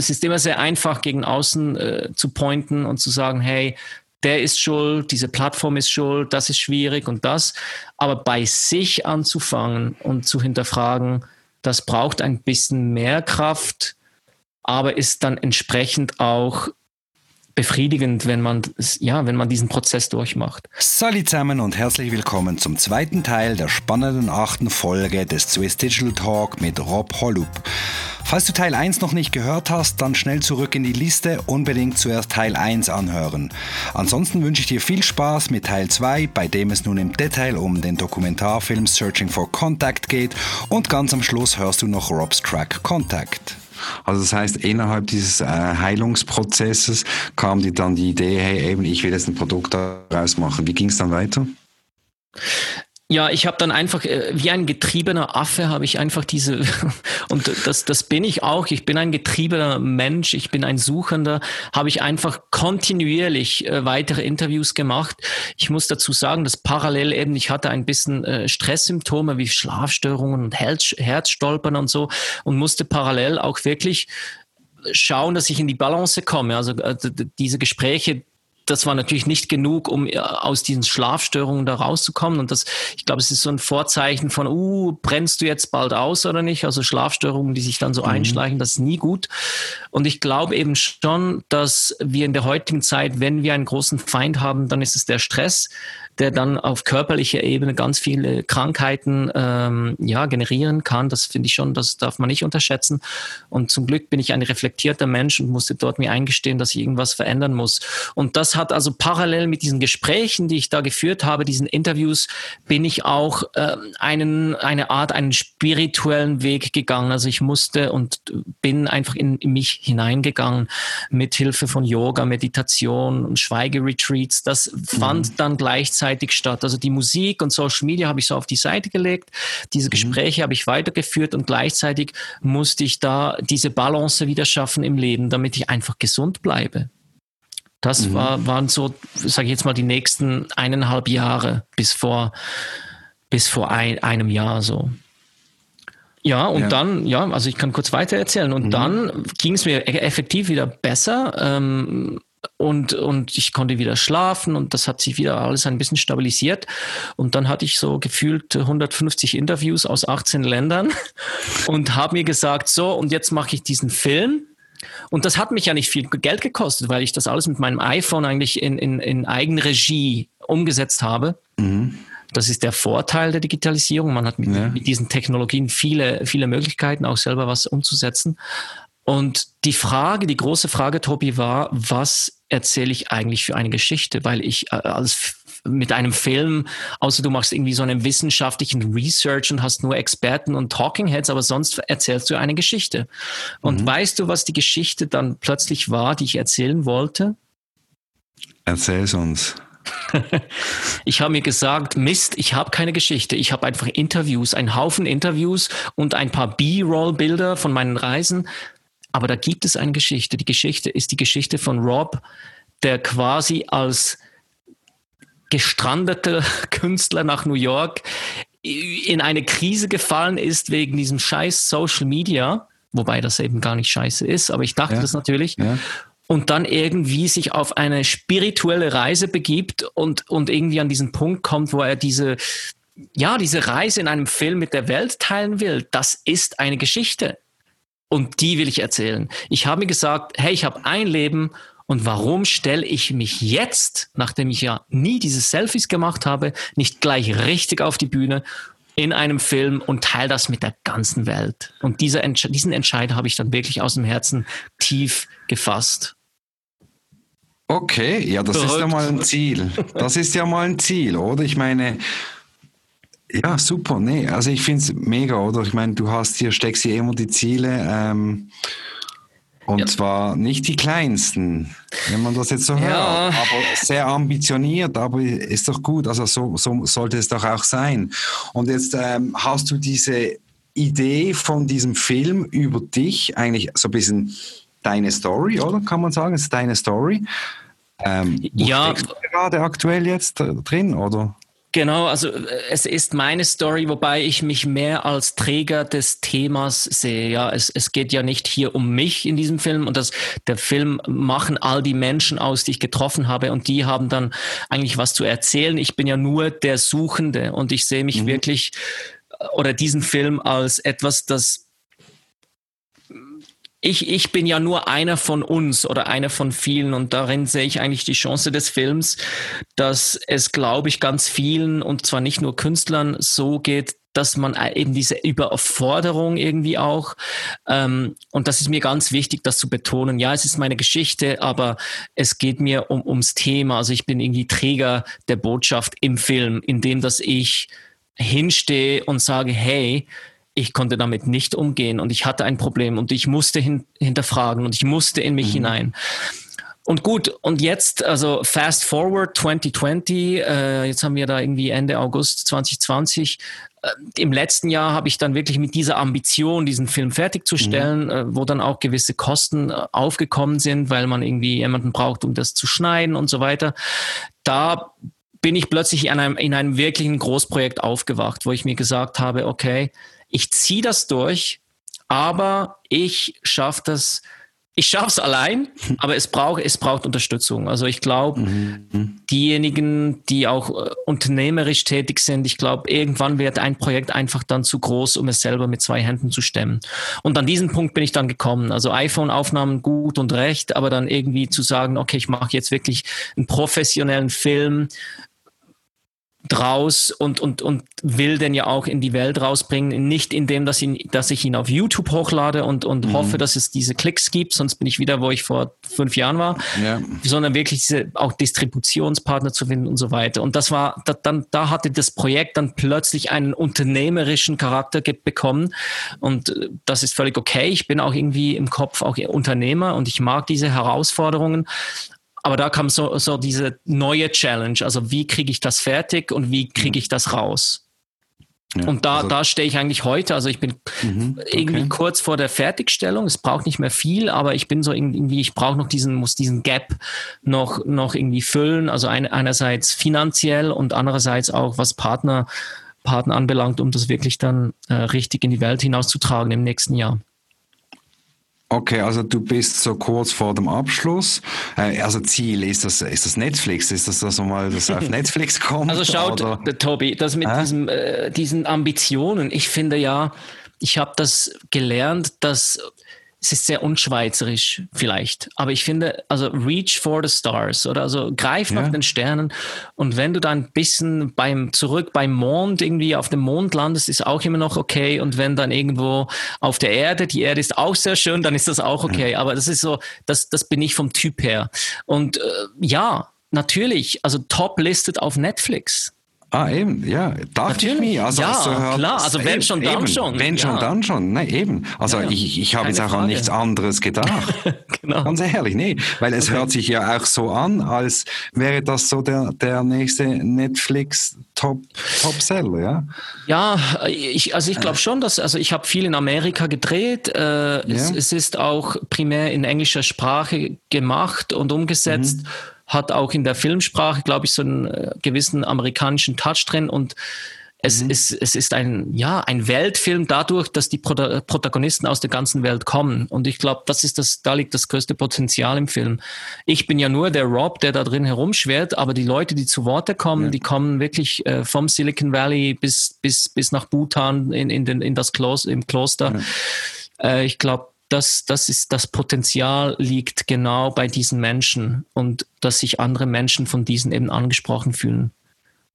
es ist immer sehr einfach, gegen außen äh, zu pointen und zu sagen, hey, der ist schuld, diese Plattform ist schuld, das ist schwierig und das. Aber bei sich anzufangen und zu hinterfragen, das braucht ein bisschen mehr Kraft, aber ist dann entsprechend auch befriedigend, wenn man, ja, wenn man diesen Prozess durchmacht. Salut zusammen und herzlich willkommen zum zweiten Teil der spannenden achten Folge des Swiss Digital Talk mit Rob Hollup. Falls du Teil 1 noch nicht gehört hast, dann schnell zurück in die Liste, unbedingt zuerst Teil 1 anhören. Ansonsten wünsche ich dir viel Spaß mit Teil 2, bei dem es nun im Detail um den Dokumentarfilm Searching for Contact geht und ganz am Schluss hörst du noch Robs Track Contact. Also das heißt, innerhalb dieses äh, Heilungsprozesses kam dir dann die Idee, hey, eben, ich will jetzt ein Produkt daraus machen. Wie ging es dann weiter? Ja, ich habe dann einfach, äh, wie ein getriebener Affe, habe ich einfach diese, und das, das bin ich auch, ich bin ein getriebener Mensch, ich bin ein Suchender, habe ich einfach kontinuierlich äh, weitere Interviews gemacht. Ich muss dazu sagen, dass parallel eben, ich hatte ein bisschen äh, Stresssymptome wie Schlafstörungen und Herz, Herzstolpern und so und musste parallel auch wirklich schauen, dass ich in die Balance komme. Also diese Gespräche, das war natürlich nicht genug, um äh, aus diesen Schlafstörungen da rauszukommen. Und das, ich glaube, es ist so ein Vorzeichen von, uh, brennst du jetzt bald aus oder nicht? Also Schlafstörungen, die sich dann so mhm. einschleichen, das ist nie gut. Und ich glaube eben schon, dass wir in der heutigen Zeit, wenn wir einen großen Feind haben, dann ist es der Stress der dann auf körperlicher Ebene ganz viele Krankheiten ähm, ja, generieren kann. Das finde ich schon, das darf man nicht unterschätzen. Und zum Glück bin ich ein reflektierter Mensch und musste dort mir eingestehen, dass ich irgendwas verändern muss. Und das hat also parallel mit diesen Gesprächen, die ich da geführt habe, diesen Interviews, bin ich auch äh, einen, eine Art, einen spirituellen Weg gegangen. Also ich musste und bin einfach in, in mich hineingegangen mit Hilfe von Yoga, Meditation und Schweigeretreats. Das fand mhm. dann gleichzeitig gleichzeitig statt. Also die Musik und Social Media habe ich so auf die Seite gelegt, diese mhm. Gespräche mhm. habe ich weitergeführt und gleichzeitig musste ich da diese Balance wieder schaffen im Leben, damit ich einfach gesund bleibe. Das mhm. war, waren so, sage ich jetzt mal, die nächsten eineinhalb Jahre bis vor, bis vor ein, einem Jahr so. Ja, und ja. dann, ja, also ich kann kurz weiter erzählen. Und mhm. dann ging es mir e-, effektiv wieder besser. Ähm, und, und ich konnte wieder schlafen und das hat sich wieder alles ein bisschen stabilisiert. Und dann hatte ich so gefühlt 150 Interviews aus 18 Ländern und habe mir gesagt, so, und jetzt mache ich diesen Film. Und das hat mich ja nicht viel Geld gekostet, weil ich das alles mit meinem iPhone eigentlich in, in, in Eigenregie umgesetzt habe. Mhm. Das ist der Vorteil der Digitalisierung. Man hat mit, ja. mit, diesen Technologien viele, viele Möglichkeiten, auch selber was umzusetzen. Und die Frage, die große Frage, Tobi, war, was erzähle ich eigentlich für eine Geschichte? Weil ich äh, als mit einem Film, außer du machst irgendwie so einen wissenschaftlichen Research und hast nur Experten und Talking Heads, aber sonst erzählst du eine Geschichte. Und mhm. weißt du, was die Geschichte dann plötzlich war, die ich erzählen wollte? Erzähl es uns. ich habe mir gesagt, Mist, ich habe keine Geschichte. Ich habe einfach Interviews, einen Haufen Interviews und ein paar B-Roll-Bilder von meinen Reisen. Aber da gibt es eine Geschichte. Die Geschichte ist die Geschichte von Rob, der quasi als gestrandeter Künstler nach New York in eine Krise gefallen ist wegen diesem scheiß Social Media, wobei das eben gar nicht scheiße ist, aber ich dachte ja, das natürlich. Ja. Und dann irgendwie sich auf eine spirituelle Reise begibt und, und irgendwie an diesen Punkt kommt, wo er diese, ja, diese Reise in einem Film mit der Welt teilen will. Das ist eine Geschichte. Und die will ich erzählen. Ich habe mir gesagt, hey, ich habe ein Leben und warum stelle ich mich jetzt, nachdem ich ja nie diese Selfies gemacht habe, nicht gleich richtig auf die Bühne in einem Film und teile das mit der ganzen Welt? Und dieser, diesen Entscheid habe ich dann wirklich aus dem Herzen tief gefasst. Okay, ja, das Verrückt. ist ja mal ein Ziel. Das ist ja mal ein Ziel, oder? Ich meine, ja, super. Nee, also ich finde es mega, oder? Ich meine, du hast hier, steckst hier immer die Ziele. Ähm, und ja. zwar nicht die kleinsten, wenn man das jetzt so ja. hört, aber sehr ambitioniert, aber ist doch gut. Also so, so sollte es doch auch sein. Und jetzt ähm, hast du diese Idee von diesem Film über dich, eigentlich so ein bisschen deine Story, oder? Kann man sagen, es ist deine Story. Ähm, ja. gerade aktuell jetzt drin, oder? Genau, also äh, es ist meine Story, wobei ich mich mehr als Träger des Themas sehe. Ja, es, es geht ja nicht hier um mich in diesem Film und das, der Film machen all die Menschen aus, die ich getroffen habe und die haben dann eigentlich was zu erzählen. Ich bin ja nur der Suchende und ich sehe mich mhm. wirklich äh, oder diesen Film als etwas, das ich, ich bin ja nur einer von uns oder einer von vielen und darin sehe ich eigentlich die Chance des Films, dass es, glaube ich, ganz vielen und zwar nicht nur Künstlern so geht, dass man eben diese Überforderung irgendwie auch, ähm, und das ist mir ganz wichtig, das zu betonen. Ja, es ist meine Geschichte, aber es geht mir um, ums Thema. Also ich bin irgendwie Träger der Botschaft im Film, indem dass ich hinstehe und sage, hey, ich konnte damit nicht umgehen und ich hatte ein Problem und ich musste hin, hinterfragen und ich musste in mich mhm. hinein. Und gut, und jetzt, also fast forward 2020, äh, jetzt haben wir da irgendwie Ende August 2020. Äh, Im letzten Jahr habe ich dann wirklich mit dieser Ambition, diesen Film fertigzustellen, mhm. äh, wo dann auch gewisse Kosten äh, aufgekommen sind, weil man irgendwie jemanden braucht, um das zu schneiden und so weiter. Da bin ich plötzlich in einem, in einem wirklichen Großprojekt aufgewacht, wo ich mir gesagt habe, okay, ich ziehe das durch, aber ich schaffe das, ich schaffe es allein, aber es braucht, es braucht Unterstützung. Also ich glaube, mhm. diejenigen, die auch äh, unternehmerisch tätig sind, ich glaube, irgendwann wird ein Projekt einfach dann zu groß, um es selber mit zwei Händen zu stemmen. Und an diesen Punkt bin ich dann gekommen. Also iPhone-Aufnahmen gut und recht, aber dann irgendwie zu sagen, okay, ich mache jetzt wirklich einen professionellen Film, draus und, und, und will den ja auch in die Welt rausbringen. Nicht indem, dass, ihn, dass ich ihn auf YouTube hochlade und, und mhm. hoffe, dass es diese Klicks gibt, sonst bin ich wieder, wo ich vor fünf Jahren war, ja. sondern wirklich diese auch Distributionspartner zu finden und so weiter. Und das war, da, dann, da hatte das Projekt dann plötzlich einen unternehmerischen Charakter bekommen. Und äh, das ist völlig okay. Ich bin auch irgendwie im Kopf auch Unternehmer und ich mag diese Herausforderungen. Aber da kam so, so diese neue Challenge. Also wie kriege ich das fertig und wie kriege ich das raus? Ja, und da, also, da stehe ich eigentlich heute. Also ich bin mhm, okay. irgendwie kurz vor der Fertigstellung. Es braucht nicht mehr viel, aber ich bin so irgendwie, ich brauche noch diesen, muss diesen Gap noch, noch irgendwie füllen. Also ein, einerseits finanziell und andererseits auch was Partner, Partner anbelangt, um das wirklich dann äh, richtig in die Welt hinauszutragen im nächsten Jahr. Okay, also du bist so kurz vor dem Abschluss. Äh, also Ziel, ist das, ist das Netflix? Ist das, dass mal das auf Netflix kommt? Also schaut, oder? Tobi, das mit diesem, äh, diesen Ambitionen, ich finde ja, ich habe das gelernt, dass es ist sehr unschweizerisch vielleicht, aber ich finde, also reach for the stars oder also greif nach ja. den Sternen und wenn du dann ein bisschen beim zurück beim Mond irgendwie auf dem Mond landest, ist auch immer noch okay und wenn dann irgendwo auf der Erde, die Erde ist auch sehr schön, dann ist das auch okay, ja. aber das ist so, das, das bin ich vom Typ her und äh, ja, natürlich, also top listed auf Netflix. Ah, eben, ja, darf Natürlich. ich mich. Also, ja, so klar, also wenn eben, schon, dann eben. schon. Wenn ja. schon, dann schon, ne, eben. Also ja, ich, ich habe jetzt auch Frage. an nichts anderes gedacht. genau. Ganz ehrlich, nee, weil es okay. hört sich ja auch so an, als wäre das so der, der nächste Netflix Top, Top Seller, ja? Ja, ich, also ich glaube schon, dass, also ich habe viel in Amerika gedreht. Äh, es, es, ist auch primär in englischer Sprache gemacht und umgesetzt. Mhm hat auch in der Filmsprache, glaube ich, so einen äh, gewissen amerikanischen Touch drin und es, mhm. ist, es ist ein, ja, ein Weltfilm dadurch, dass die Protagonisten aus der ganzen Welt kommen. Und ich glaube, das ist das, da liegt das größte Potenzial im Film. Ich bin ja nur der Rob, der da drin herumschwert, aber die Leute, die zu Worte kommen, ja. die kommen wirklich äh, vom Silicon Valley bis, bis, bis nach Bhutan in, in, den, in das Kloster, im Kloster. Ja. Äh, ich glaube, das, das ist das Potenzial liegt genau bei diesen Menschen und dass sich andere Menschen von diesen eben angesprochen fühlen.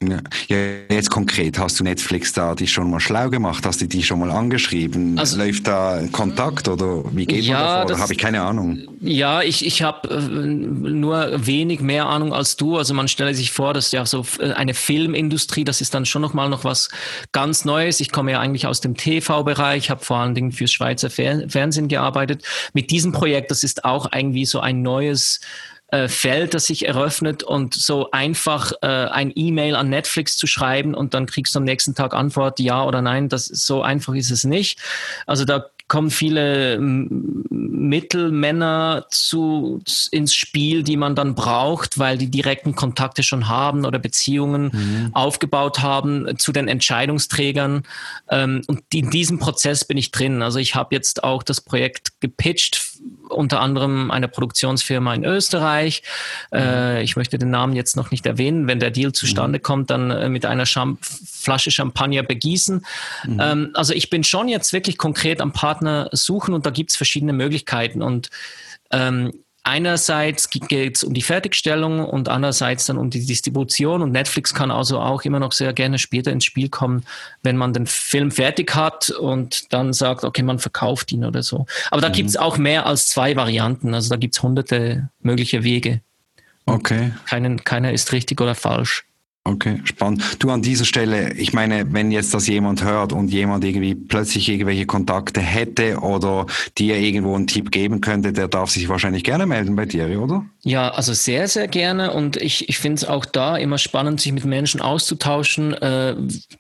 Ja. ja. jetzt konkret, hast du Netflix da dich schon mal schlau gemacht? Hast du die schon mal angeschrieben? Also, Läuft da Kontakt oder wie geht ja, man davor? Da habe ich keine Ahnung. Ja, ich, ich habe äh, nur wenig mehr Ahnung als du. Also man stelle sich vor, dass ja so äh, eine Filmindustrie, das ist dann schon nochmal noch was ganz Neues. Ich komme ja eigentlich aus dem TV-Bereich, habe vor allen Dingen fürs Schweizer Fernsehen gearbeitet. Mit diesem Projekt, das ist auch irgendwie so ein neues äh, Feld, das sich eröffnet und so einfach äh, ein E-Mail an Netflix zu schreiben und dann kriegst du am nächsten Tag Antwort ja oder nein, das so einfach ist es nicht. Also da kommen viele Mittelmänner zu, ins Spiel, die man dann braucht, weil die direkten Kontakte schon haben oder Beziehungen mhm. aufgebaut haben zu den Entscheidungsträgern. Ähm, und in diesem Prozess bin ich drin. Also ich habe jetzt auch das Projekt gepitcht, unter anderem einer Produktionsfirma in Österreich. Mhm. Äh, ich möchte den Namen jetzt noch nicht erwähnen. Wenn der Deal zustande mhm. kommt, dann äh, mit einer Scham Flasche Champagner begießen. Mhm. Ähm, also ich bin schon jetzt wirklich konkret am Partner suchen und da gibt es verschiedene Möglichkeiten. Und ähm, einerseits geht es um die Fertigstellung und andererseits dann um die Distribution. Und Netflix kann also auch immer noch sehr gerne später ins Spiel kommen, wenn man den Film fertig hat und dann sagt, okay, man verkauft ihn oder so. Aber da mhm. gibt es auch mehr als zwei Varianten. Also da gibt es hunderte mögliche Wege. Okay. Keinen, keiner ist richtig oder falsch. Okay, spannend. Du an dieser Stelle, ich meine, wenn jetzt das jemand hört und jemand irgendwie plötzlich irgendwelche Kontakte hätte oder dir irgendwo einen Tipp geben könnte, der darf sich wahrscheinlich gerne melden bei dir, oder? Ja, also sehr, sehr gerne und ich, ich finde es auch da immer spannend, sich mit Menschen auszutauschen. Äh,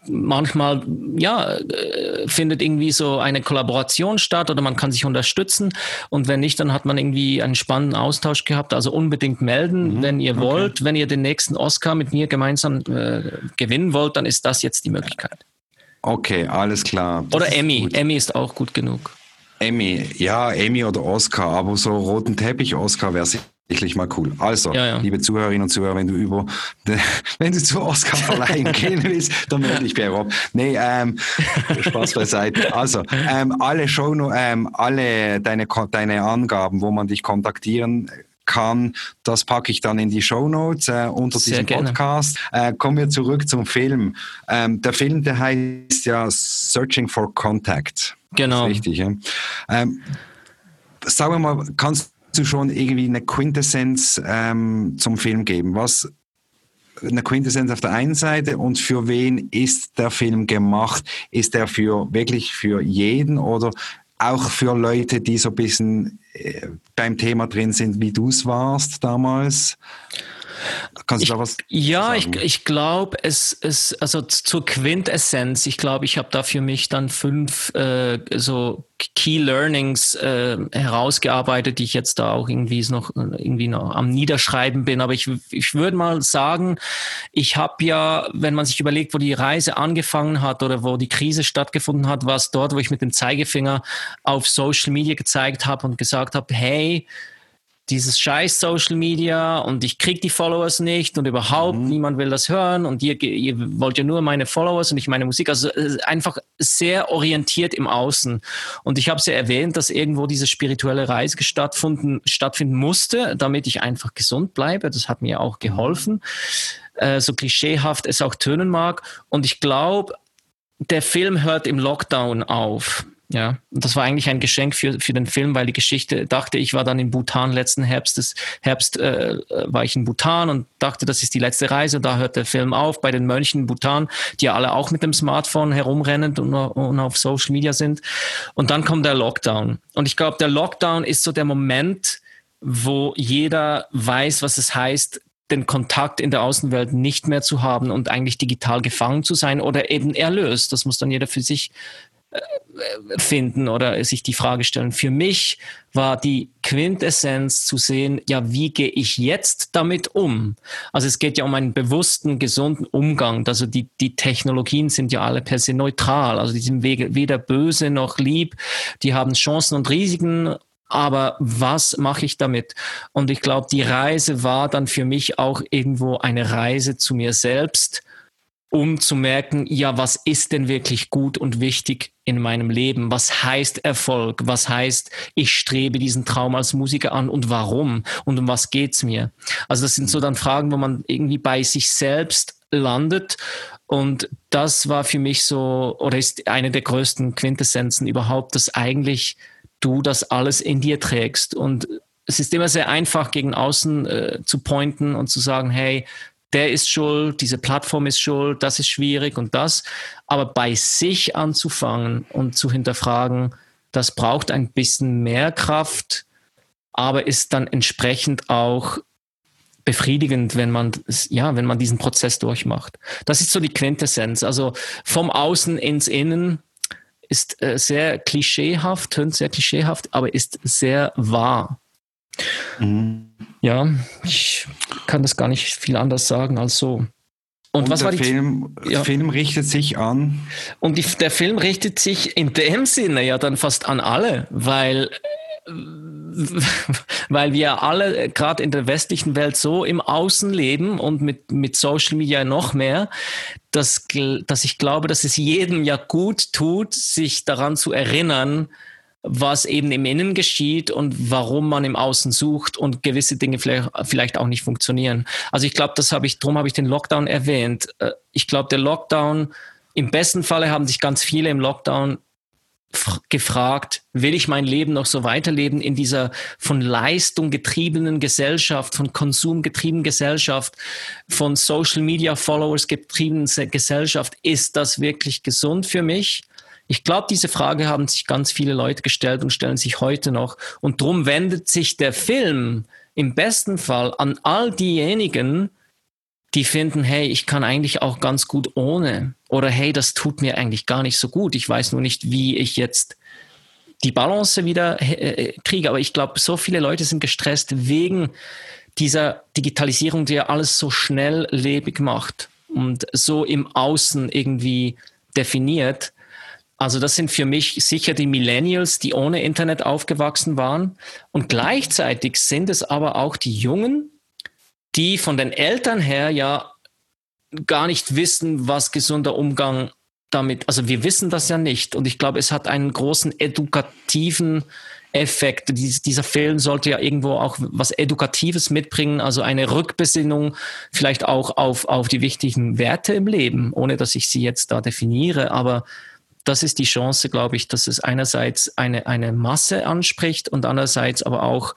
manchmal, ja, äh, findet irgendwie so eine Kollaboration statt oder man kann sich unterstützen und wenn nicht, dann hat man irgendwie einen spannenden Austausch gehabt. Also unbedingt melden, mhm, wenn ihr wollt, okay. wenn ihr den nächsten Oscar mit mir gemeinsam äh, gewinnen wollt, dann ist das jetzt die Möglichkeit. Okay, alles klar. Das oder Emmy. Emmy ist auch gut genug. Emmy, ja, Emmy oder Oscar, aber so roten Teppich Oscar wäre sicherlich mal cool. Also, ja, ja. liebe Zuhörerinnen und Zuhörer, wenn du über, wenn du zu Oscar verleihen gehen willst, dann melde dich bei Rob. Nee, ähm, Spaß beiseite. Also, ähm, alle Show, ähm, alle deine, deine Angaben, wo man dich kontaktieren kann, das packe ich dann in die Show Notes äh, unter Sehr diesem gerne. Podcast. Äh, kommen wir zurück zum Film. Ähm, der Film, der heißt ja Searching for Contact. Genau. richtig. Ja? Ähm, sagen wir mal, kannst du schon irgendwie eine Quintessenz ähm, zum Film geben? Was eine Quintessenz auf der einen Seite und für wen ist der Film gemacht? Ist er für wirklich für jeden oder auch für Leute, die so ein bisschen äh, beim Thema drin sind, wie du es warst damals? Kannst du ich, da was Ja, sagen? ich, ich glaube, es, es, also zur Quintessenz, ich glaube, ich habe da für mich dann fünf äh, so Key Learnings äh, herausgearbeitet, die ich jetzt da auch irgendwie noch irgendwie noch am Niederschreiben bin. Aber ich, ich würde mal sagen, ich habe ja, wenn man sich überlegt, wo die Reise angefangen hat oder wo die Krise stattgefunden hat, war es dort, wo ich mit dem Zeigefinger auf Social Media gezeigt habe und gesagt habe, hey, dieses scheiß Social Media und ich krieg die Followers nicht und überhaupt mhm. niemand will das hören und ihr, ihr wollt ja nur meine Followers und nicht meine Musik. Also einfach sehr orientiert im Außen. Und ich habe es ja erwähnt, dass irgendwo diese spirituelle Reise stattfinden, stattfinden musste, damit ich einfach gesund bleibe. Das hat mir auch geholfen. Äh, so klischeehaft es auch tönen mag. Und ich glaube, der Film hört im Lockdown auf. Ja, und das war eigentlich ein Geschenk für, für den Film, weil die Geschichte dachte, ich war dann in Bhutan letzten Herbst, des Herbst äh, war ich in Bhutan und dachte, das ist die letzte Reise. Da hört der Film auf bei den Mönchen in Bhutan, die ja alle auch mit dem Smartphone herumrennen und, und auf Social Media sind. Und dann kommt der Lockdown. Und ich glaube, der Lockdown ist so der Moment, wo jeder weiß, was es heißt, den Kontakt in der Außenwelt nicht mehr zu haben und eigentlich digital gefangen zu sein oder eben erlöst. Das muss dann jeder für sich finden oder sich die Frage stellen. Für mich war die Quintessenz zu sehen, ja, wie gehe ich jetzt damit um? Also es geht ja um einen bewussten, gesunden Umgang. Also die, die Technologien sind ja alle per se neutral. Also die sind weder böse noch lieb. Die haben Chancen und Risiken. Aber was mache ich damit? Und ich glaube, die Reise war dann für mich auch irgendwo eine Reise zu mir selbst um zu merken, ja, was ist denn wirklich gut und wichtig in meinem Leben? Was heißt Erfolg? Was heißt, ich strebe diesen Traum als Musiker an und warum? Und um was geht's mir? Also das sind so dann Fragen, wo man irgendwie bei sich selbst landet. Und das war für mich so, oder ist eine der größten Quintessenzen überhaupt, dass eigentlich du das alles in dir trägst. Und es ist immer sehr einfach, gegen außen äh, zu pointen und zu sagen, hey, der ist schuld, diese Plattform ist schuld, das ist schwierig und das. Aber bei sich anzufangen und zu hinterfragen, das braucht ein bisschen mehr Kraft, aber ist dann entsprechend auch befriedigend, wenn man, ja, wenn man diesen Prozess durchmacht. Das ist so die Quintessenz. Also vom Außen ins Innen ist äh, sehr klischeehaft, tönt sehr klischeehaft, aber ist sehr wahr. Mhm. Ja, ich kann das gar nicht viel anders sagen als so. Und, und was der war die Film, ja. Film richtet sich an? Und die, der Film richtet sich in dem Sinne ja dann fast an alle, weil weil wir alle gerade in der westlichen Welt so im Außen leben und mit, mit Social Media noch mehr, dass, dass ich glaube, dass es jedem ja gut tut, sich daran zu erinnern, was eben im Innen geschieht und warum man im Außen sucht und gewisse Dinge vielleicht, vielleicht auch nicht funktionieren. Also ich glaube, das habe ich, darum habe ich den Lockdown erwähnt. Äh, ich glaube, der Lockdown, im besten Falle haben sich ganz viele im Lockdown gefragt, will ich mein Leben noch so weiterleben in dieser von Leistung getriebenen Gesellschaft, von Konsum getriebenen Gesellschaft, von Social Media Followers getriebenen Gesellschaft? Ist das wirklich gesund für mich? Ich glaube, diese Frage haben sich ganz viele Leute gestellt und stellen sich heute noch. Und drum wendet sich der Film im besten Fall an all diejenigen, die finden, hey, ich kann eigentlich auch ganz gut ohne. Oder hey, das tut mir eigentlich gar nicht so gut. Ich weiß nur nicht, wie ich jetzt die Balance wieder äh, kriege. Aber ich glaube, so viele Leute sind gestresst wegen dieser Digitalisierung, die ja alles so schnelllebig macht und so im Außen irgendwie definiert. Also das sind für mich sicher die Millennials, die ohne Internet aufgewachsen waren. Und gleichzeitig sind es aber auch die Jungen, die von den Eltern her ja gar nicht wissen, was gesunder Umgang damit, also wir wissen das ja nicht. Und ich glaube, es hat einen großen edukativen Effekt. Dies, dieser Film sollte ja irgendwo auch was Edukatives mitbringen, also eine Rückbesinnung vielleicht auch auf, auf die wichtigen Werte im Leben, ohne dass ich sie jetzt da definiere. Aber das ist die Chance, glaube ich, dass es einerseits eine, eine Masse anspricht und andererseits aber auch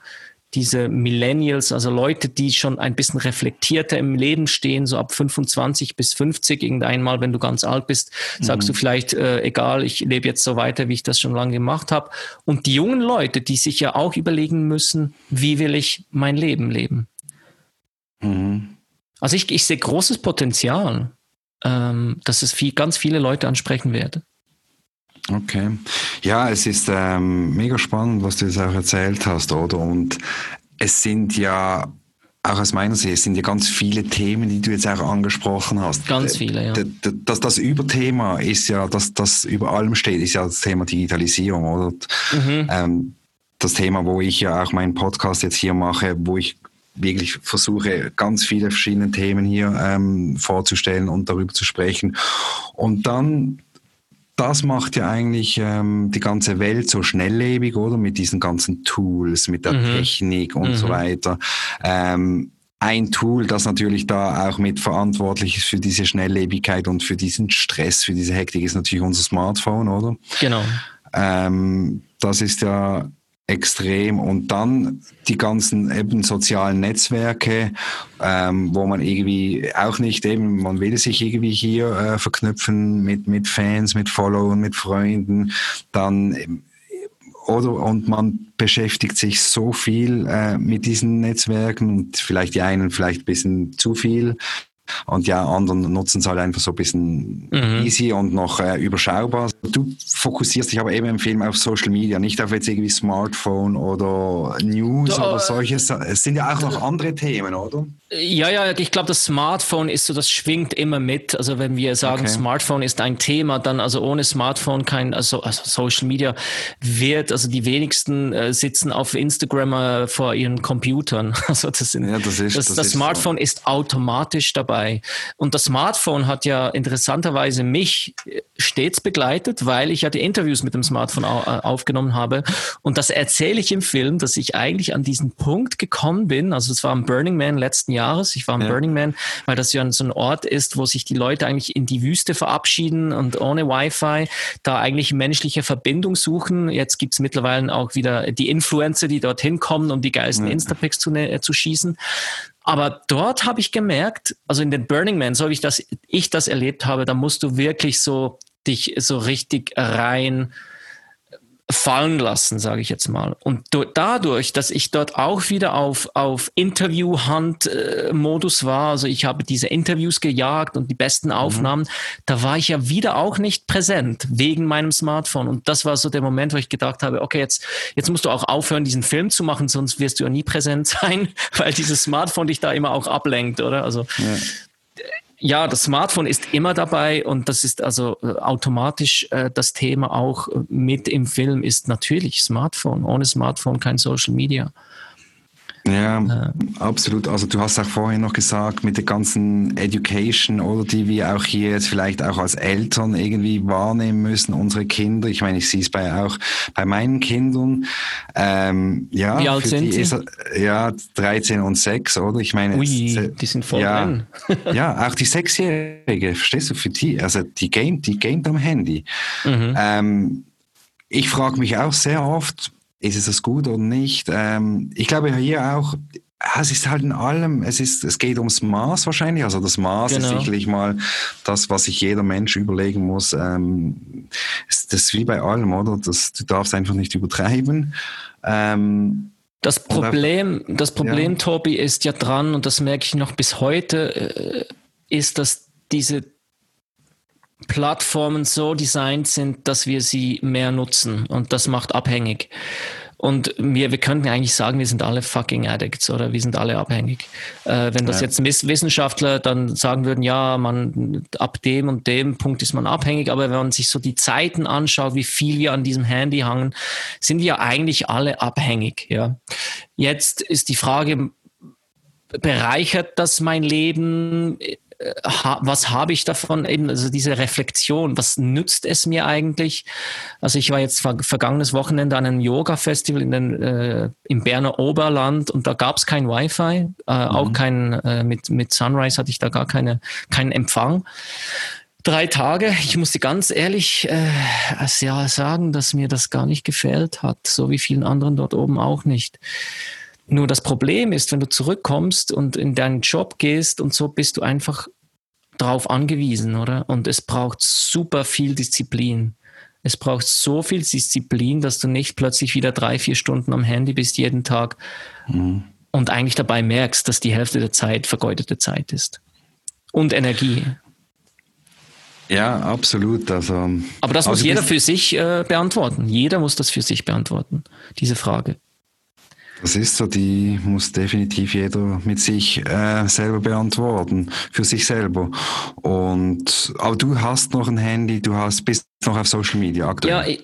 diese Millennials, also Leute, die schon ein bisschen reflektierter im Leben stehen, so ab 25 bis 50, irgendeinmal, wenn du ganz alt bist, sagst mhm. du vielleicht, äh, egal, ich lebe jetzt so weiter, wie ich das schon lange gemacht habe. Und die jungen Leute, die sich ja auch überlegen müssen, wie will ich mein Leben leben? Mhm. Also ich, ich sehe großes Potenzial, ähm, dass es viel, ganz viele Leute ansprechen werden. Okay. Ja, es ist ähm, mega spannend, was du jetzt auch erzählt hast, oder? Und es sind ja auch aus meiner Sicht, es sind ja ganz viele Themen, die du jetzt auch angesprochen hast. Ganz viele, ja. Das, das Überthema ist ja, dass das über allem steht, ist ja das Thema Digitalisierung, oder? Mhm. Ähm, das Thema, wo ich ja auch meinen Podcast jetzt hier mache, wo ich wirklich versuche, ganz viele verschiedene Themen hier ähm, vorzustellen und darüber zu sprechen. Und dann das macht ja eigentlich ähm, die ganze Welt so schnelllebig, oder? Mit diesen ganzen Tools, mit der mhm. Technik und mhm. so weiter. Ähm, ein Tool, das natürlich da auch mit verantwortlich ist für diese Schnelllebigkeit und für diesen Stress, für diese Hektik, ist natürlich unser Smartphone, oder? Genau. Ähm, das ist ja extrem. Und dann die ganzen eben sozialen Netzwerke, ähm, wo man irgendwie auch nicht eben, man will sich irgendwie hier äh, verknüpfen mit, mit Fans, mit Followern, mit Freunden, dann ähm, oder und man beschäftigt sich so viel äh, mit diesen Netzwerken und vielleicht die einen vielleicht ein bisschen zu viel und ja, anderen nutzen es halt einfach so ein bisschen mhm. easy und noch äh, überschaubar. Du fokussierst dich aber eben im Film auf Social Media, nicht auf jetzt irgendwie Smartphone oder News da, oder solches. Es sind ja auch noch andere Themen, oder? Ja, ja, ich glaube, das Smartphone ist so, das schwingt immer mit. Also wenn wir sagen, okay. Smartphone ist ein Thema, dann also ohne Smartphone kein, also, also Social Media wird, also die wenigsten äh, sitzen auf Instagram äh, vor ihren Computern. Also das, sind, ja, das, ist, das, das, das ist Smartphone so. ist automatisch dabei. Und das Smartphone hat ja interessanterweise mich äh, stets begleitet, weil ich ja die Interviews mit dem Smartphone äh, aufgenommen habe. Und das erzähle ich im Film, dass ich eigentlich an diesen Punkt gekommen bin. Also es war am Burning Man letzten Jahr Jahres. Ich war im ja. Burning Man, weil das ja so ein Ort ist, wo sich die Leute eigentlich in die Wüste verabschieden und ohne Wi-Fi da eigentlich menschliche Verbindung suchen. Jetzt gibt es mittlerweile auch wieder die Influencer, die dorthin kommen, um die geilsten ja. Instapics zu, äh, zu schießen. Aber dort habe ich gemerkt, also in den Burning Man, so wie ich das, ich das erlebt habe, da musst du wirklich so dich so richtig rein fallen lassen, sage ich jetzt mal. Und dadurch, dass ich dort auch wieder auf, auf Interview-Hand-Modus war, also ich habe diese Interviews gejagt und die besten mhm. Aufnahmen, mhm. da war ich ja wieder auch nicht präsent wegen meinem Smartphone. Und das war so der Moment, wo ich gedacht habe, okay, jetzt, jetzt musst du auch aufhören, diesen Film zu machen, sonst wirst du ja nie präsent sein, weil dieses Smartphone dich da immer auch ablenkt, oder? Also ja ja, das Smartphone ist immer dabei und das ist also äh, automatisch äh, das Thema auch mit im Film ist natürlich Smartphone. Ohne Smartphone kein Social Media. Ja, äh, absolut. Also du hast auch vorhin noch gesagt, mit der ganzen Education oder die wir auch hier jetzt vielleicht auch als Eltern irgendwie wahrnehmen müssen, unsere Kinder. Ich meine, ich sehe es bei auch bei meinen Kindern. Ähm, ja, Wie alt sind sie? Ist, ja, 13 und 6, oder? Ich meine, Ui, die sind voll ja, drin. ja, auch die Sechsjährige, verstehst du, für die, also die gamet, die gamet am Handy. Mhm. Ähm, ich frage mich auch sehr oft, ist es das gut oder nicht? Ähm, ich glaube hier auch, es ist halt in allem, es ist, es geht ums Maß wahrscheinlich. Also das Maß genau. ist sicherlich mal das, was sich jeder Mensch überlegen muss. Ähm, das ist wie bei allem, oder? Das, du darfst einfach nicht übertreiben. Ähm, das Problem, das Problem, ja. Tobi, ist ja dran, und das merke ich noch bis heute, äh, ist, dass diese Plattformen so designt sind, dass wir sie mehr nutzen und das macht abhängig. Und wir, wir könnten eigentlich sagen, wir sind alle fucking Addicts oder wir sind alle abhängig. Äh, wenn das ja. jetzt Wissenschaftler dann sagen würden, ja, man ab dem und dem Punkt ist man abhängig, aber wenn man sich so die Zeiten anschaut, wie viel wir an diesem Handy hangen, sind wir eigentlich alle abhängig. Ja. Jetzt ist die Frage, bereichert das mein Leben? Was habe ich davon? Eben, also diese Reflexion, was nützt es mir eigentlich? Also ich war jetzt ver vergangenes Wochenende an einem Yoga-Festival in den, äh, im Berner Oberland und da gab es kein Wi-Fi, äh, mhm. auch kein, äh, mit, mit Sunrise hatte ich da gar keine, keinen Empfang drei Tage. Ich musste ganz ehrlich äh, ja, sagen, dass mir das gar nicht gefällt hat, so wie vielen anderen dort oben auch nicht. Nur das Problem ist, wenn du zurückkommst und in deinen Job gehst und so bist du einfach drauf angewiesen, oder? Und es braucht super viel Disziplin. Es braucht so viel Disziplin, dass du nicht plötzlich wieder drei, vier Stunden am Handy bist jeden Tag mhm. und eigentlich dabei merkst, dass die Hälfte der Zeit vergeudete Zeit ist. Und Energie. Ja, absolut. Also, Aber das also muss jeder für sich äh, beantworten. Jeder muss das für sich beantworten, diese Frage. Das ist so, die muss definitiv jeder mit sich äh, selber beantworten, für sich selber. Und aber du hast noch ein Handy, du hast bist noch auf Social Media aktuell. Ja, ich,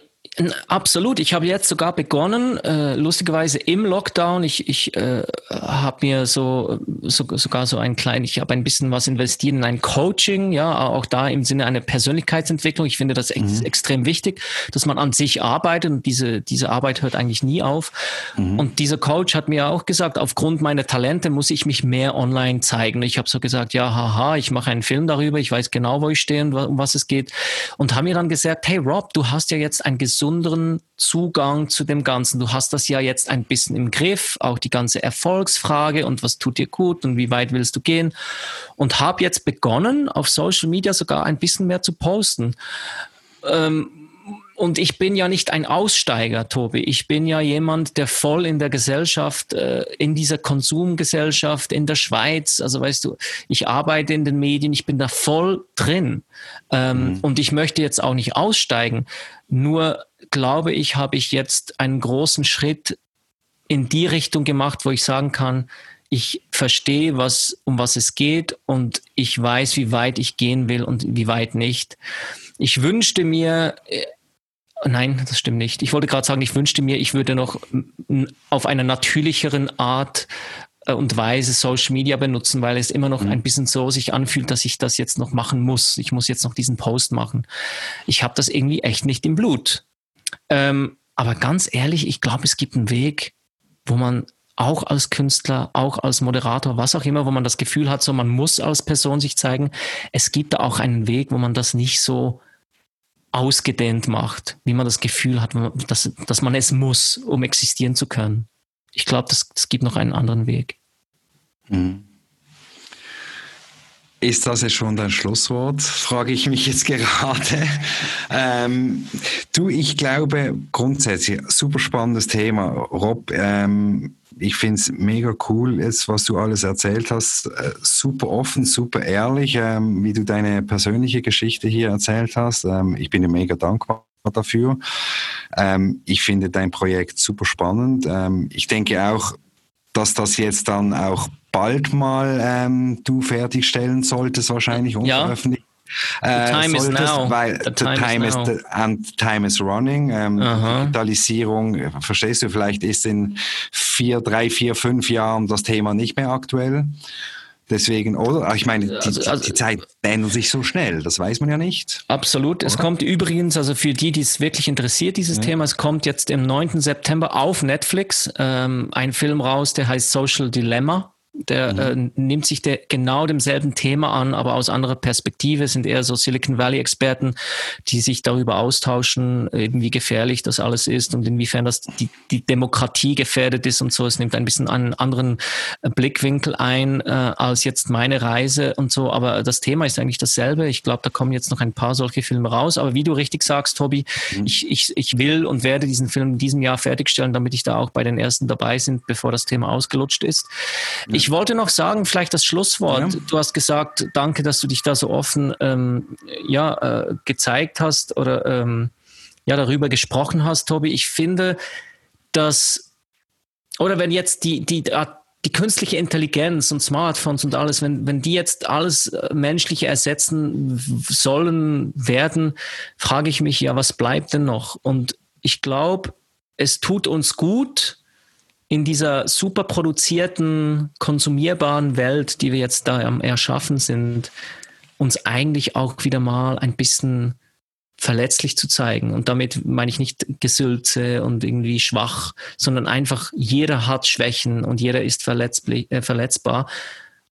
Absolut. Ich habe jetzt sogar begonnen, äh, lustigerweise im Lockdown. Ich, ich äh, habe mir so, so sogar so ein klein, ich habe ein bisschen was investiert in ein Coaching, ja, auch da im Sinne einer Persönlichkeitsentwicklung. Ich finde das ex mhm. extrem wichtig, dass man an sich arbeitet und diese, diese Arbeit hört eigentlich nie auf. Mhm. Und dieser Coach hat mir auch gesagt, aufgrund meiner Talente muss ich mich mehr online zeigen. Ich habe so gesagt, ja, haha, ich mache einen Film darüber, ich weiß genau, wo ich stehe und um was es geht. Und haben mir dann gesagt, hey Rob, du hast ja jetzt ein gesundes besonderen Zugang zu dem Ganzen. Du hast das ja jetzt ein bisschen im Griff, auch die ganze Erfolgsfrage und was tut dir gut und wie weit willst du gehen. Und habe jetzt begonnen, auf Social Media sogar ein bisschen mehr zu posten. Ähm, und ich bin ja nicht ein Aussteiger, Tobi. Ich bin ja jemand, der voll in der Gesellschaft, äh, in dieser Konsumgesellschaft in der Schweiz, also weißt du, ich arbeite in den Medien, ich bin da voll drin. Ähm, mhm. Und ich möchte jetzt auch nicht aussteigen. Nur glaube ich, habe ich jetzt einen großen Schritt in die Richtung gemacht, wo ich sagen kann, ich verstehe, was, um was es geht und ich weiß, wie weit ich gehen will und wie weit nicht. Ich wünschte mir, äh, Nein, das stimmt nicht. Ich wollte gerade sagen, ich wünschte mir, ich würde noch auf einer natürlicheren Art äh, und Weise Social Media benutzen, weil es immer noch mhm. ein bisschen so sich anfühlt, dass ich das jetzt noch machen muss. Ich muss jetzt noch diesen Post machen. Ich habe das irgendwie echt nicht im Blut. Ähm, aber ganz ehrlich, ich glaube, es gibt einen Weg, wo man auch als Künstler, auch als Moderator, was auch immer, wo man das Gefühl hat, so man muss als Person sich zeigen. Es gibt da auch einen Weg, wo man das nicht so ausgedehnt macht, wie man das Gefühl hat, dass, dass man es muss, um existieren zu können. Ich glaube, es gibt noch einen anderen Weg. Mhm. Ist das jetzt schon dein Schlusswort? Frage ich mich jetzt gerade. Ähm, du, ich glaube grundsätzlich, super spannendes Thema. Rob, ähm, ich finde es mega cool, jetzt, was du alles erzählt hast. Äh, super offen, super ehrlich, ähm, wie du deine persönliche Geschichte hier erzählt hast. Ähm, ich bin dir mega dankbar dafür. Ähm, ich finde dein Projekt super spannend. Ähm, ich denke auch, dass das jetzt dann auch bald mal ähm, du fertigstellen solltest, wahrscheinlich unveröffentlicht. Ja. The time is now. Weil the time, time is, is and time is running. Ähm, Digitalisierung, verstehst du, vielleicht ist in vier, drei, vier, fünf Jahren das Thema nicht mehr aktuell. Deswegen, oder? Ich meine, die, also, also, die Zeit ändert sich so schnell, das weiß man ja nicht. Absolut. Oder? Es kommt übrigens, also für die, die es wirklich interessiert, dieses ja. Thema, es kommt jetzt im 9. September auf Netflix ähm, ein Film raus, der heißt Social Dilemma. Der mhm. äh, nimmt sich der genau demselben Thema an, aber aus anderer Perspektive, sind eher so Silicon Valley-Experten, die sich darüber austauschen, eben wie gefährlich das alles ist und inwiefern das die, die Demokratie gefährdet ist und so. Es nimmt ein bisschen einen anderen äh, Blickwinkel ein äh, als jetzt meine Reise und so, aber das Thema ist eigentlich dasselbe. Ich glaube, da kommen jetzt noch ein paar solche Filme raus. Aber wie du richtig sagst, Tobi, mhm. ich, ich, ich will und werde diesen Film in diesem Jahr fertigstellen, damit ich da auch bei den ersten dabei sind, bevor das Thema ausgelutscht ist. Mhm. Ich ich wollte noch sagen, vielleicht das Schlusswort. Ja. Du hast gesagt, danke, dass du dich da so offen ähm, ja, äh, gezeigt hast oder ähm, ja, darüber gesprochen hast, Tobi. Ich finde, dass, oder wenn jetzt die, die, die künstliche Intelligenz und Smartphones und alles, wenn, wenn die jetzt alles äh, Menschliche ersetzen sollen, werden, frage ich mich ja, was bleibt denn noch? Und ich glaube, es tut uns gut, in dieser super produzierten, konsumierbaren Welt, die wir jetzt da am Erschaffen sind, uns eigentlich auch wieder mal ein bisschen verletzlich zu zeigen. Und damit meine ich nicht Gesülze und irgendwie schwach, sondern einfach jeder hat Schwächen und jeder ist äh, verletzbar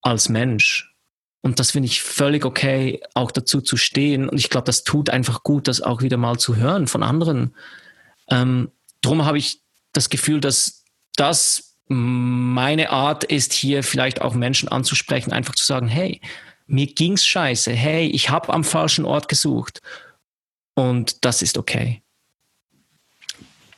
als Mensch. Und das finde ich völlig okay, auch dazu zu stehen. Und ich glaube, das tut einfach gut, das auch wieder mal zu hören von anderen. Ähm, drum habe ich das Gefühl, dass das meine Art ist, hier vielleicht auch Menschen anzusprechen, einfach zu sagen, hey, mir ging's scheiße, hey, ich habe am falschen Ort gesucht und das ist okay.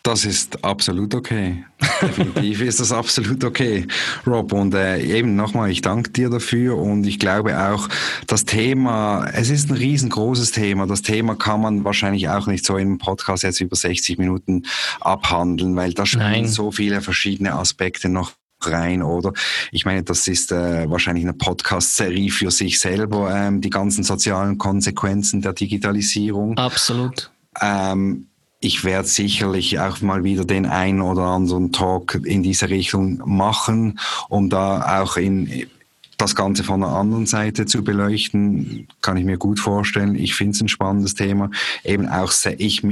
Das ist absolut okay. Definitiv ist das absolut okay, Rob. Und äh, eben nochmal, ich danke dir dafür und ich glaube auch, das Thema, es ist ein riesengroßes Thema. Das Thema kann man wahrscheinlich auch nicht so im Podcast jetzt über 60 Minuten abhandeln, weil da spielen so viele verschiedene Aspekte noch rein, oder? Ich meine, das ist äh, wahrscheinlich eine Podcast-Serie für sich selber, ähm, die ganzen sozialen Konsequenzen der Digitalisierung. Absolut. Ähm, ich werde sicherlich auch mal wieder den einen oder anderen Talk in diese Richtung machen, um da auch in das Ganze von der anderen Seite zu beleuchten, kann ich mir gut vorstellen. Ich finde es ein spannendes Thema. Eben auch ich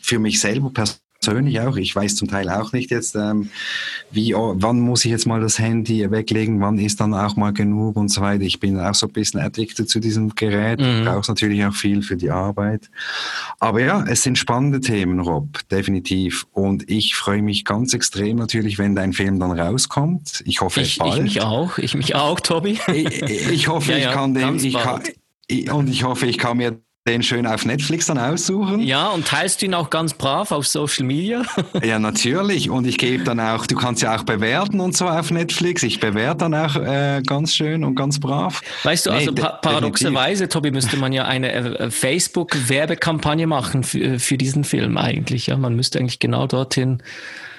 für mich selber persönlich persönlich auch. Ich weiß zum Teil auch nicht jetzt, ähm, wie, oh, wann muss ich jetzt mal das Handy weglegen, wann ist dann auch mal genug und so weiter. Ich bin auch so ein bisschen addicted zu diesem Gerät. Mhm. Brauchst natürlich auch viel für die Arbeit. Aber ja, es sind spannende Themen, Rob, definitiv. Und ich freue mich ganz extrem natürlich, wenn dein Film dann rauskommt. Ich hoffe, ich, bald. Ich mich auch. Ich mich auch, Tobi. ich, ich hoffe, ja, ja, ich kann den, ich kann, und ich hoffe, ich kann mir den schön auf Netflix dann aussuchen. Ja, und teilst du ihn auch ganz brav auf Social Media? ja, natürlich. Und ich gebe dann auch, du kannst ja auch bewerten und so auf Netflix. Ich bewerte dann auch äh, ganz schön und ganz brav. Weißt du, nee, also pa paradoxerweise, Tobi, müsste man ja eine äh, Facebook-Werbekampagne machen für, für diesen Film eigentlich. Ja, man müsste eigentlich genau dorthin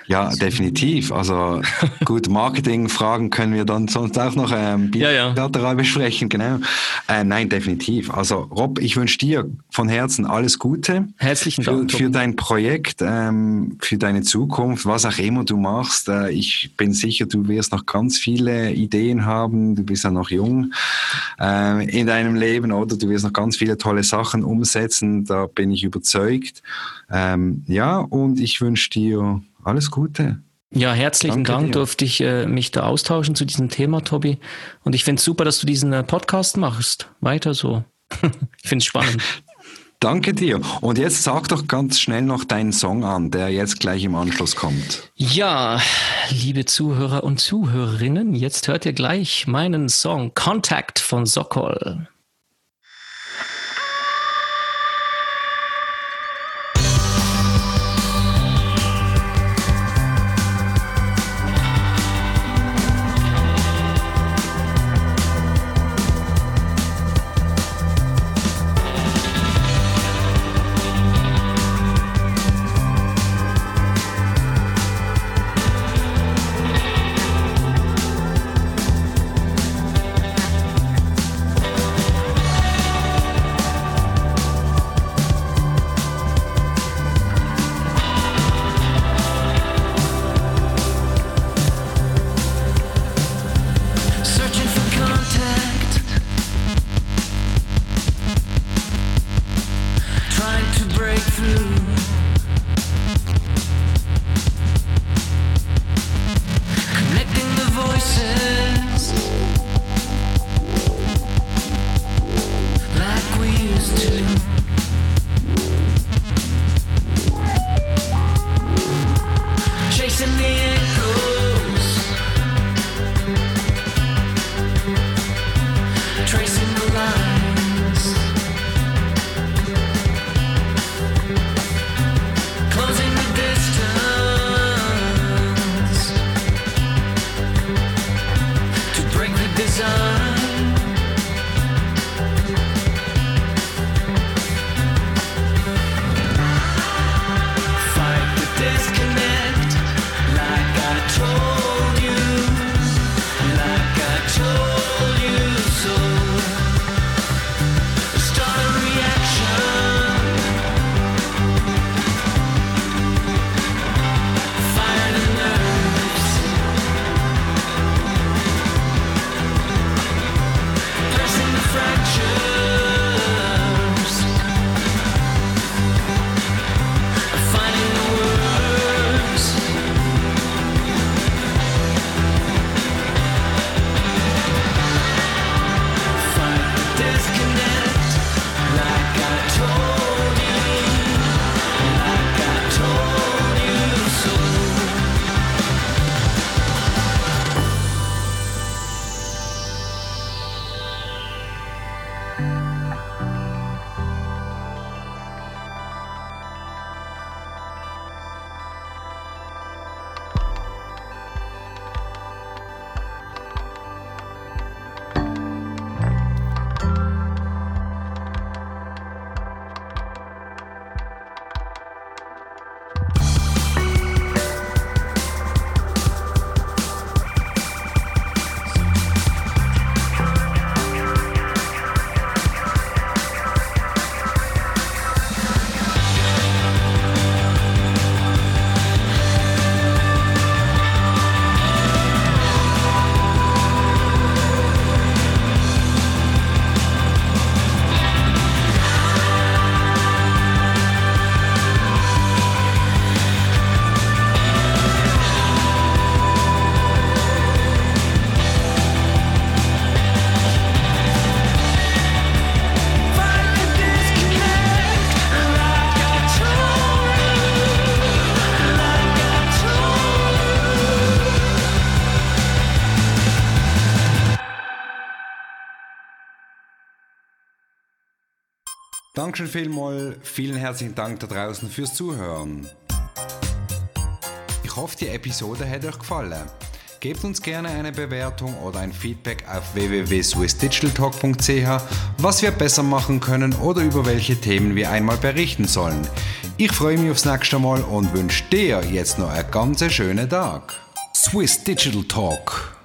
ja, definitiv. Also gut, Marketing-Fragen können wir dann sonst auch noch ähm, bilateral ja, ja. besprechen, genau. Äh, nein, definitiv. Also Rob, ich wünsche dir von Herzen alles Gute. Herzlichen für, Dank. Für dein Projekt, ähm, für deine Zukunft, was auch immer du machst. Äh, ich bin sicher, du wirst noch ganz viele Ideen haben. Du bist ja noch jung äh, in deinem Leben, oder? Du wirst noch ganz viele tolle Sachen umsetzen. Da bin ich überzeugt. Ähm, ja, und ich wünsche dir alles Gute. Ja, herzlichen Danke Dank, dir. durfte ich äh, mich da austauschen zu diesem Thema, Tobi. Und ich finde es super, dass du diesen äh, Podcast machst. Weiter so. ich finde es spannend. Danke dir. Und jetzt sag doch ganz schnell noch deinen Song an, der jetzt gleich im Anschluss kommt. Ja, liebe Zuhörer und Zuhörerinnen, jetzt hört ihr gleich meinen Song Contact von Sokol. Dankeschön vielmals, vielen herzlichen Dank da draußen fürs Zuhören. Ich hoffe, die Episode hat euch gefallen. Gebt uns gerne eine Bewertung oder ein Feedback auf www.swissdigitaltalk.ch, was wir besser machen können oder über welche Themen wir einmal berichten sollen. Ich freue mich aufs nächste Mal und wünsche dir jetzt noch einen ganz schönen Tag. Swiss Digital Talk